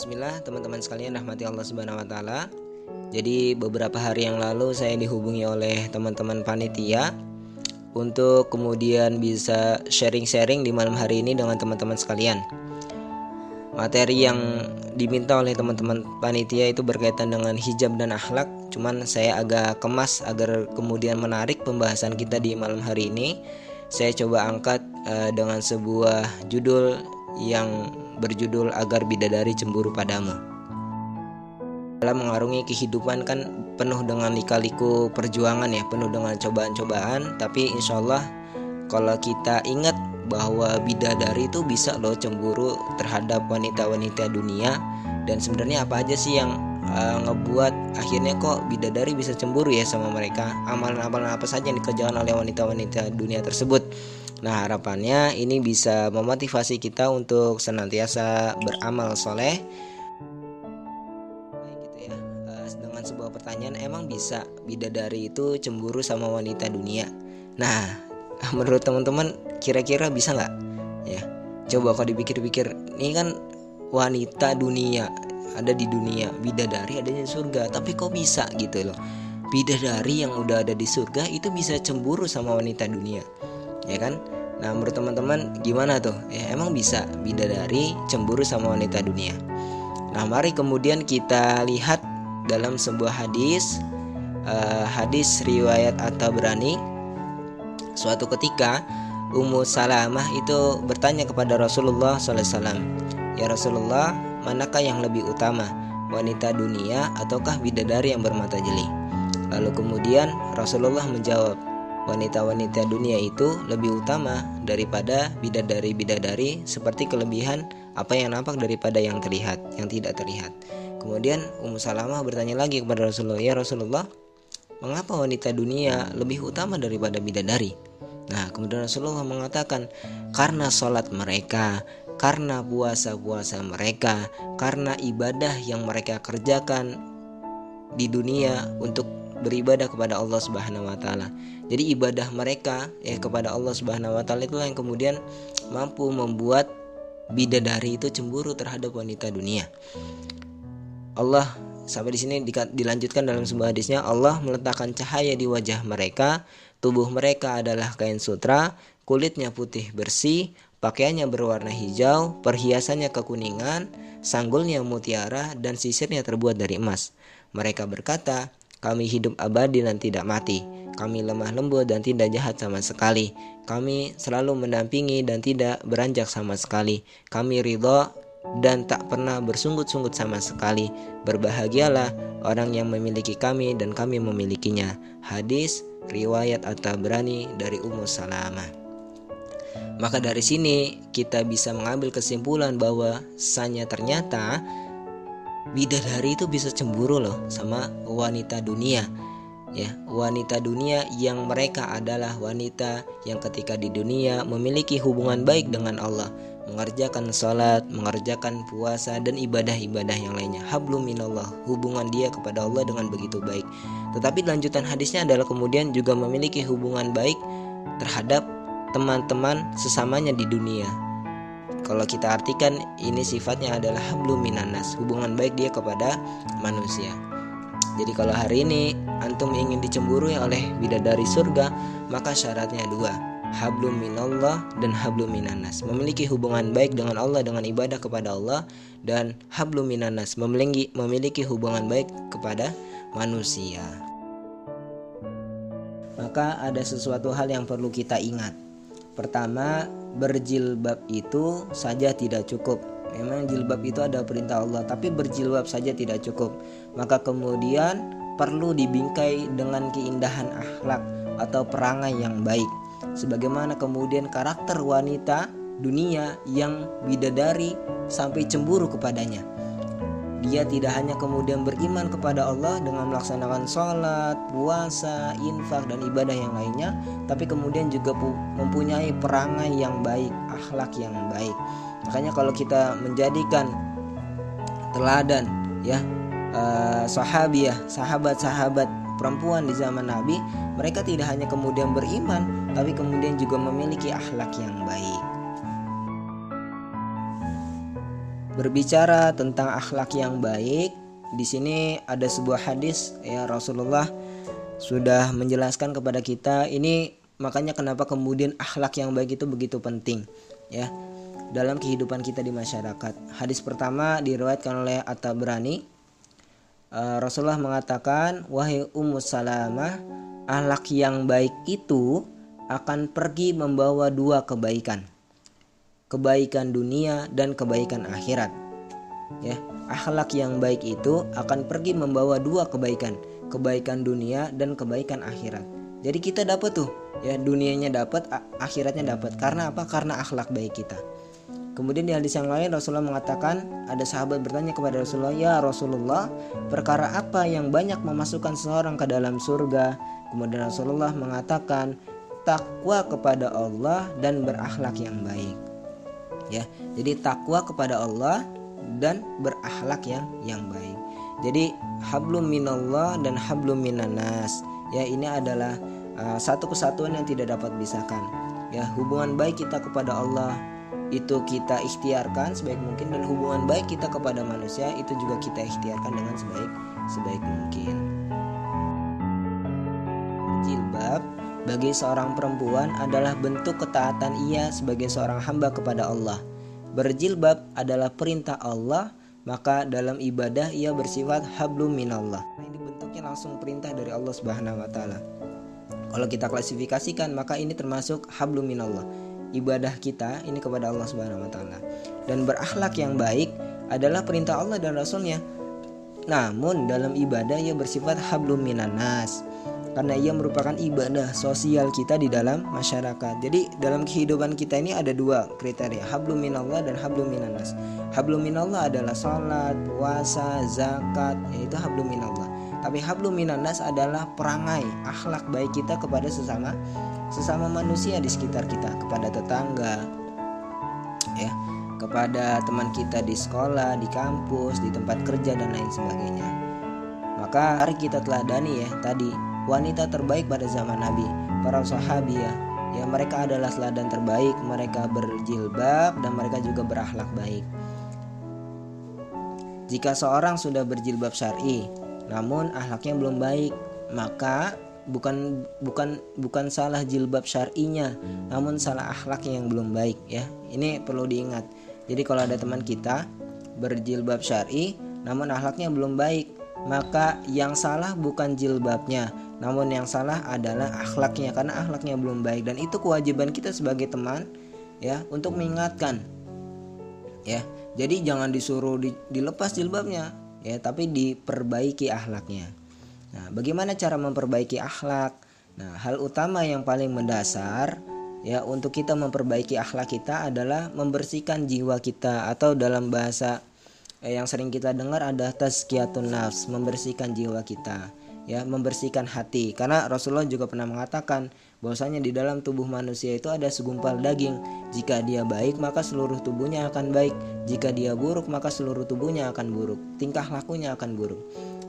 Bismillah teman-teman sekalian rahmati Allah Subhanahu wa taala. Jadi beberapa hari yang lalu saya dihubungi oleh teman-teman panitia untuk kemudian bisa sharing-sharing di malam hari ini dengan teman-teman sekalian. Materi yang diminta oleh teman-teman panitia itu berkaitan dengan hijab dan akhlak, cuman saya agak kemas agar kemudian menarik pembahasan kita di malam hari ini. Saya coba angkat uh, dengan sebuah judul yang berjudul agar bidadari cemburu padamu. Dalam mengarungi kehidupan kan penuh dengan lika-liku perjuangan ya, penuh dengan cobaan-cobaan, tapi insya Allah kalau kita ingat bahwa bidadari itu bisa loh cemburu terhadap wanita-wanita dunia. Dan sebenarnya apa aja sih yang uh, ngebuat akhirnya kok bidadari bisa cemburu ya sama mereka? Amalan-amalan apa saja yang dikerjakan oleh wanita-wanita dunia tersebut Nah harapannya ini bisa memotivasi kita untuk senantiasa beramal soleh. Gitu ya. Dengan sebuah pertanyaan emang bisa bidadari itu cemburu sama wanita dunia? Nah menurut teman-teman kira-kira bisa nggak? Ya coba kalau dipikir-pikir ini kan wanita dunia ada di dunia. Bidadari adanya di surga tapi kok bisa gitu loh? Bidadari yang udah ada di surga itu bisa cemburu sama wanita dunia ya kan? Nah menurut teman-teman gimana tuh? Ya emang bisa bidadari cemburu sama wanita dunia. Nah mari kemudian kita lihat dalam sebuah hadis uh, hadis riwayat atau berani suatu ketika Ummu Salamah itu bertanya kepada Rasulullah SAW Ya Rasulullah manakah yang lebih utama wanita dunia ataukah bidadari yang bermata jeli? Lalu kemudian Rasulullah menjawab wanita-wanita dunia itu lebih utama daripada bidadari-bidadari seperti kelebihan apa yang nampak daripada yang terlihat, yang tidak terlihat. Kemudian Ummu Salamah bertanya lagi kepada Rasulullah, "Ya Rasulullah, mengapa wanita dunia lebih utama daripada bidadari?" Nah, kemudian Rasulullah mengatakan, "Karena sholat mereka, karena puasa-puasa mereka, karena ibadah yang mereka kerjakan di dunia untuk beribadah kepada Allah Subhanahu wa taala. Jadi ibadah mereka ya kepada Allah Subhanahu wa taala itulah yang kemudian mampu membuat bidadari itu cemburu terhadap wanita dunia. Allah sampai di sini dilanjutkan dalam sebuah hadisnya Allah meletakkan cahaya di wajah mereka, tubuh mereka adalah kain sutra, kulitnya putih bersih, pakaiannya berwarna hijau, perhiasannya kekuningan, sanggulnya mutiara dan sisirnya terbuat dari emas. Mereka berkata, kami hidup abadi dan tidak mati. Kami lemah lembut dan tidak jahat sama sekali. Kami selalu mendampingi dan tidak beranjak sama sekali. Kami ridho dan tak pernah bersungut-sungut sama sekali. Berbahagialah orang yang memiliki kami dan kami memilikinya. Hadis riwayat atau berani dari Ummu Salamah. Maka dari sini kita bisa mengambil kesimpulan bahwa sanya ternyata bidadari itu bisa cemburu loh sama wanita dunia ya wanita dunia yang mereka adalah wanita yang ketika di dunia memiliki hubungan baik dengan Allah mengerjakan sholat, mengerjakan puasa dan ibadah-ibadah yang lainnya. Hablum minallah, hubungan dia kepada Allah dengan begitu baik. Tetapi lanjutan hadisnya adalah kemudian juga memiliki hubungan baik terhadap teman-teman sesamanya di dunia kalau kita artikan ini sifatnya adalah hablum minanas, hubungan baik dia kepada manusia. Jadi kalau hari ini antum ingin dicemburui oleh bidadari surga, maka syaratnya dua, hablum minallah dan hablum minanas. Memiliki hubungan baik dengan Allah dengan ibadah kepada Allah dan hablum minanas, memiliki memiliki hubungan baik kepada manusia. Maka ada sesuatu hal yang perlu kita ingat. Pertama, berjilbab itu saja tidak cukup. Memang jilbab itu ada perintah Allah, tapi berjilbab saja tidak cukup. Maka kemudian perlu dibingkai dengan keindahan akhlak atau perangai yang baik. Sebagaimana kemudian karakter wanita dunia yang bidadari sampai cemburu kepadanya. Dia tidak hanya kemudian beriman kepada Allah dengan melaksanakan sholat, puasa, infak, dan ibadah yang lainnya, tapi kemudian juga mempunyai perangai yang baik, akhlak yang baik. Makanya kalau kita menjadikan teladan ya uh, sahabiah, sahabat-sahabat perempuan di zaman Nabi, mereka tidak hanya kemudian beriman, tapi kemudian juga memiliki akhlak yang baik. Berbicara tentang akhlak yang baik di sini ada sebuah hadis ya Rasulullah sudah menjelaskan kepada kita ini makanya kenapa kemudian akhlak yang baik itu begitu penting ya dalam kehidupan kita di masyarakat. Hadis pertama diriwayatkan oleh At-Tabrani. Uh, Rasulullah mengatakan, "Wahai Ummu Salamah, akhlak yang baik itu akan pergi membawa dua kebaikan kebaikan dunia dan kebaikan akhirat. Ya, akhlak yang baik itu akan pergi membawa dua kebaikan, kebaikan dunia dan kebaikan akhirat. Jadi kita dapat tuh, ya dunianya dapat, akhiratnya dapat. Karena apa? Karena akhlak baik kita. Kemudian di hadis yang lain Rasulullah mengatakan ada sahabat bertanya kepada Rasulullah, "Ya Rasulullah, perkara apa yang banyak memasukkan seorang ke dalam surga?" Kemudian Rasulullah mengatakan, "Takwa kepada Allah dan berakhlak yang baik." Ya. Jadi takwa kepada Allah dan berakhlak yang yang baik. Jadi hablum minallah dan hablum minanas. Ya ini adalah uh, satu kesatuan yang tidak dapat disahkan. Ya hubungan baik kita kepada Allah itu kita ikhtiarkan sebaik mungkin dan hubungan baik kita kepada manusia itu juga kita ikhtiarkan dengan sebaik sebaik mungkin bagi seorang perempuan adalah bentuk ketaatan ia sebagai seorang hamba kepada Allah. Berjilbab adalah perintah Allah, maka dalam ibadah ia bersifat hablum minallah. Nah, ini bentuknya langsung perintah dari Allah Subhanahu wa taala. Kalau kita klasifikasikan, maka ini termasuk hablum minallah. Ibadah kita ini kepada Allah Subhanahu wa taala. Dan berakhlak yang baik adalah perintah Allah dan Rasulnya. Namun dalam ibadah ia bersifat hablum minanas karena ia merupakan ibadah sosial kita di dalam masyarakat. Jadi dalam kehidupan kita ini ada dua kriteria, hablum minallah dan hablum minanas. Hablum minallah adalah salat, puasa, zakat, yaitu hablum minallah. Tapi hablum minanas adalah perangai akhlak baik kita kepada sesama sesama manusia di sekitar kita, kepada tetangga, ya, kepada teman kita di sekolah, di kampus, di tempat kerja dan lain sebagainya. Maka mari kita teladani ya tadi wanita terbaik pada zaman Nabi, para sahabi ya. Ya mereka adalah teladan terbaik, mereka berjilbab dan mereka juga berakhlak baik. Jika seorang sudah berjilbab syar'i, namun akhlaknya belum baik, maka bukan bukan bukan salah jilbab syar'inya, namun salah akhlaknya yang belum baik ya. Ini perlu diingat. Jadi kalau ada teman kita berjilbab syar'i namun akhlaknya belum baik, maka yang salah bukan jilbabnya, namun yang salah adalah akhlaknya karena akhlaknya belum baik dan itu kewajiban kita sebagai teman ya untuk mengingatkan. Ya. Jadi jangan disuruh di, dilepas jilbabnya ya, tapi diperbaiki akhlaknya. Nah, bagaimana cara memperbaiki akhlak? Nah, hal utama yang paling mendasar ya untuk kita memperbaiki akhlak kita adalah membersihkan jiwa kita atau dalam bahasa eh, yang sering kita dengar ada tazkiyatun nafs, membersihkan jiwa kita ya membersihkan hati. Karena Rasulullah juga pernah mengatakan bahwasanya di dalam tubuh manusia itu ada segumpal daging. Jika dia baik maka seluruh tubuhnya akan baik. Jika dia buruk maka seluruh tubuhnya akan buruk. Tingkah lakunya akan buruk.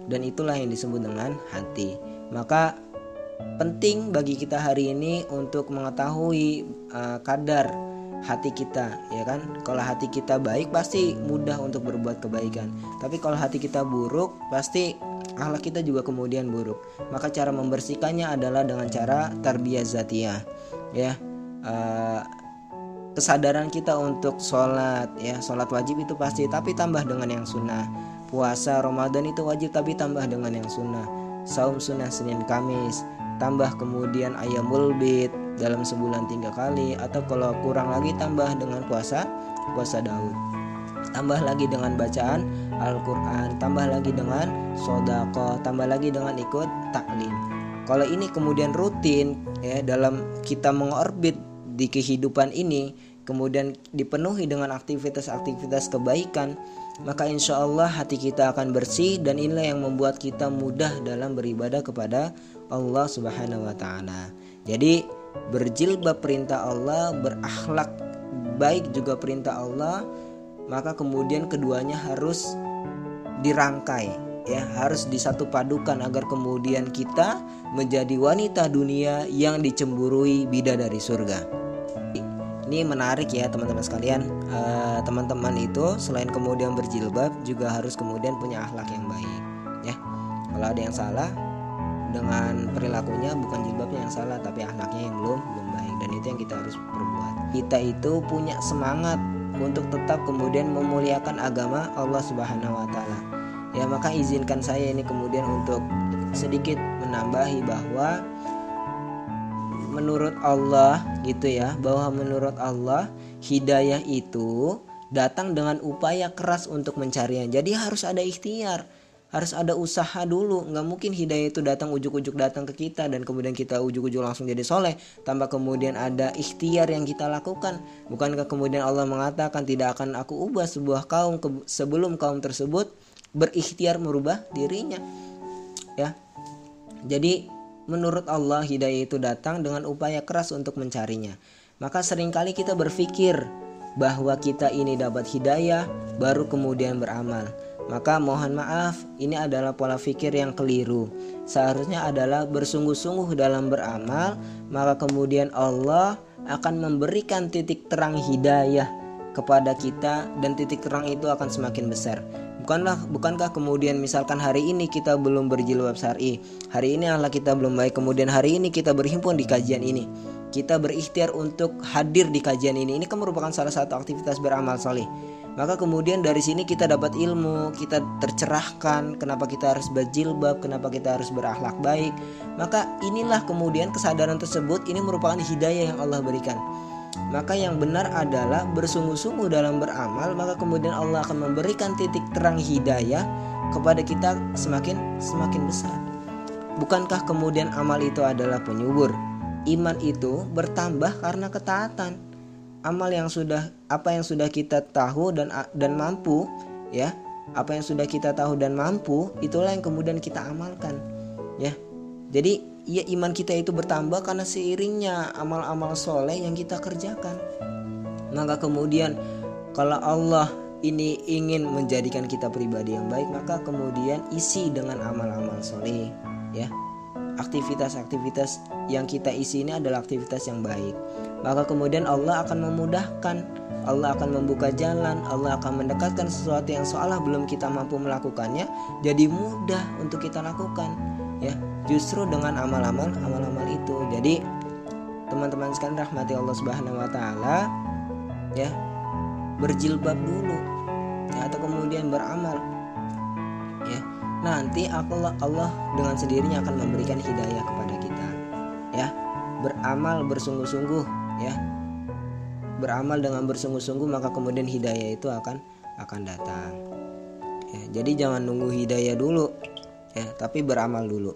Dan itulah yang disebut dengan hati. Maka penting bagi kita hari ini untuk mengetahui uh, kadar hati kita ya kan? Kalau hati kita baik pasti mudah untuk berbuat kebaikan. Tapi kalau hati kita buruk pasti akhlak kita juga kemudian buruk. Maka cara membersihkannya adalah dengan cara tarbiyah zatiyah ya. Uh, kesadaran kita untuk sholat ya. Sholat wajib itu pasti tapi tambah dengan yang sunnah. Puasa Ramadan itu wajib tapi tambah dengan yang sunnah. Saum sunnah Senin Kamis tambah kemudian ayamul bid dalam sebulan tiga kali atau kalau kurang lagi tambah dengan puasa puasa Daud. Tambah lagi dengan bacaan Al-Quran tambah lagi dengan sodako tambah lagi dengan ikut taklim kalau ini kemudian rutin ya dalam kita mengorbit di kehidupan ini kemudian dipenuhi dengan aktivitas-aktivitas kebaikan maka insya Allah hati kita akan bersih dan inilah yang membuat kita mudah dalam beribadah kepada Allah Subhanahu wa taala. Jadi berjilbab perintah Allah, berakhlak baik juga perintah Allah, maka kemudian keduanya harus dirangkai ya, harus disatu padukan agar kemudian kita menjadi wanita dunia yang dicemburui bidadari surga. ini menarik ya teman-teman sekalian. Eh, teman-teman itu selain kemudian berjilbab juga harus kemudian punya akhlak yang baik ya. Kalau ada yang salah dengan perilakunya bukan jilbabnya yang salah tapi akhlaknya yang belum belum baik. Dan itu yang kita harus perbuat. Kita itu punya semangat untuk tetap kemudian memuliakan agama Allah Subhanahu wa taala. Ya maka izinkan saya ini kemudian untuk sedikit menambahi bahwa menurut Allah gitu ya bahwa menurut Allah hidayah itu datang dengan upaya keras untuk mencarinya. Jadi harus ada ikhtiar harus ada usaha dulu. Nggak mungkin hidayah itu datang ujuk-ujuk datang ke kita dan kemudian kita ujuk-ujuk langsung jadi soleh. Tanpa kemudian ada ikhtiar yang kita lakukan. Bukankah kemudian Allah mengatakan tidak akan aku ubah sebuah kaum sebelum kaum tersebut berikhtiar merubah dirinya. Ya. Jadi menurut Allah hidayah itu datang dengan upaya keras untuk mencarinya. Maka sering kali kita berpikir bahwa kita ini dapat hidayah baru kemudian beramal. Maka mohon maaf, ini adalah pola pikir yang keliru. Seharusnya adalah bersungguh-sungguh dalam beramal, maka kemudian Allah akan memberikan titik terang hidayah kepada kita dan titik terang itu akan semakin besar. Bukanlah bukankah kemudian misalkan hari ini kita belum berjilbab syar'i, hari ini Allah kita belum baik, kemudian hari ini kita berhimpun di kajian ini. Kita berikhtiar untuk hadir di kajian ini. Ini kan merupakan salah satu aktivitas beramal soleh. Maka kemudian dari sini kita dapat ilmu, kita tercerahkan, kenapa kita harus berjilbab, kenapa kita harus berakhlak baik. Maka inilah kemudian kesadaran tersebut ini merupakan hidayah yang Allah berikan. Maka yang benar adalah bersungguh-sungguh dalam beramal maka kemudian Allah akan memberikan titik terang hidayah kepada kita semakin semakin besar. Bukankah kemudian amal itu adalah penyubur? Iman itu bertambah karena ketaatan amal yang sudah apa yang sudah kita tahu dan dan mampu ya apa yang sudah kita tahu dan mampu itulah yang kemudian kita amalkan ya jadi ya iman kita itu bertambah karena seiringnya amal-amal soleh yang kita kerjakan. Maka kemudian kalau Allah ini ingin menjadikan kita pribadi yang baik, maka kemudian isi dengan amal-amal soleh, ya. Aktivitas-aktivitas yang kita isi ini adalah aktivitas yang baik. Maka kemudian Allah akan memudahkan, Allah akan membuka jalan, Allah akan mendekatkan sesuatu yang seolah belum kita mampu melakukannya, jadi mudah untuk kita lakukan, ya. Justru dengan amal-amal amal-amal itu. Jadi teman-teman sekalian rahmati Allah Subhanahu wa taala ya. Berjilbab dulu ya, atau kemudian beramal nanti Allah Allah dengan sendirinya akan memberikan hidayah kepada kita ya. Beramal bersungguh-sungguh ya. Beramal dengan bersungguh-sungguh maka kemudian hidayah itu akan akan datang ya, jadi jangan nunggu hidayah dulu ya tapi beramal dulu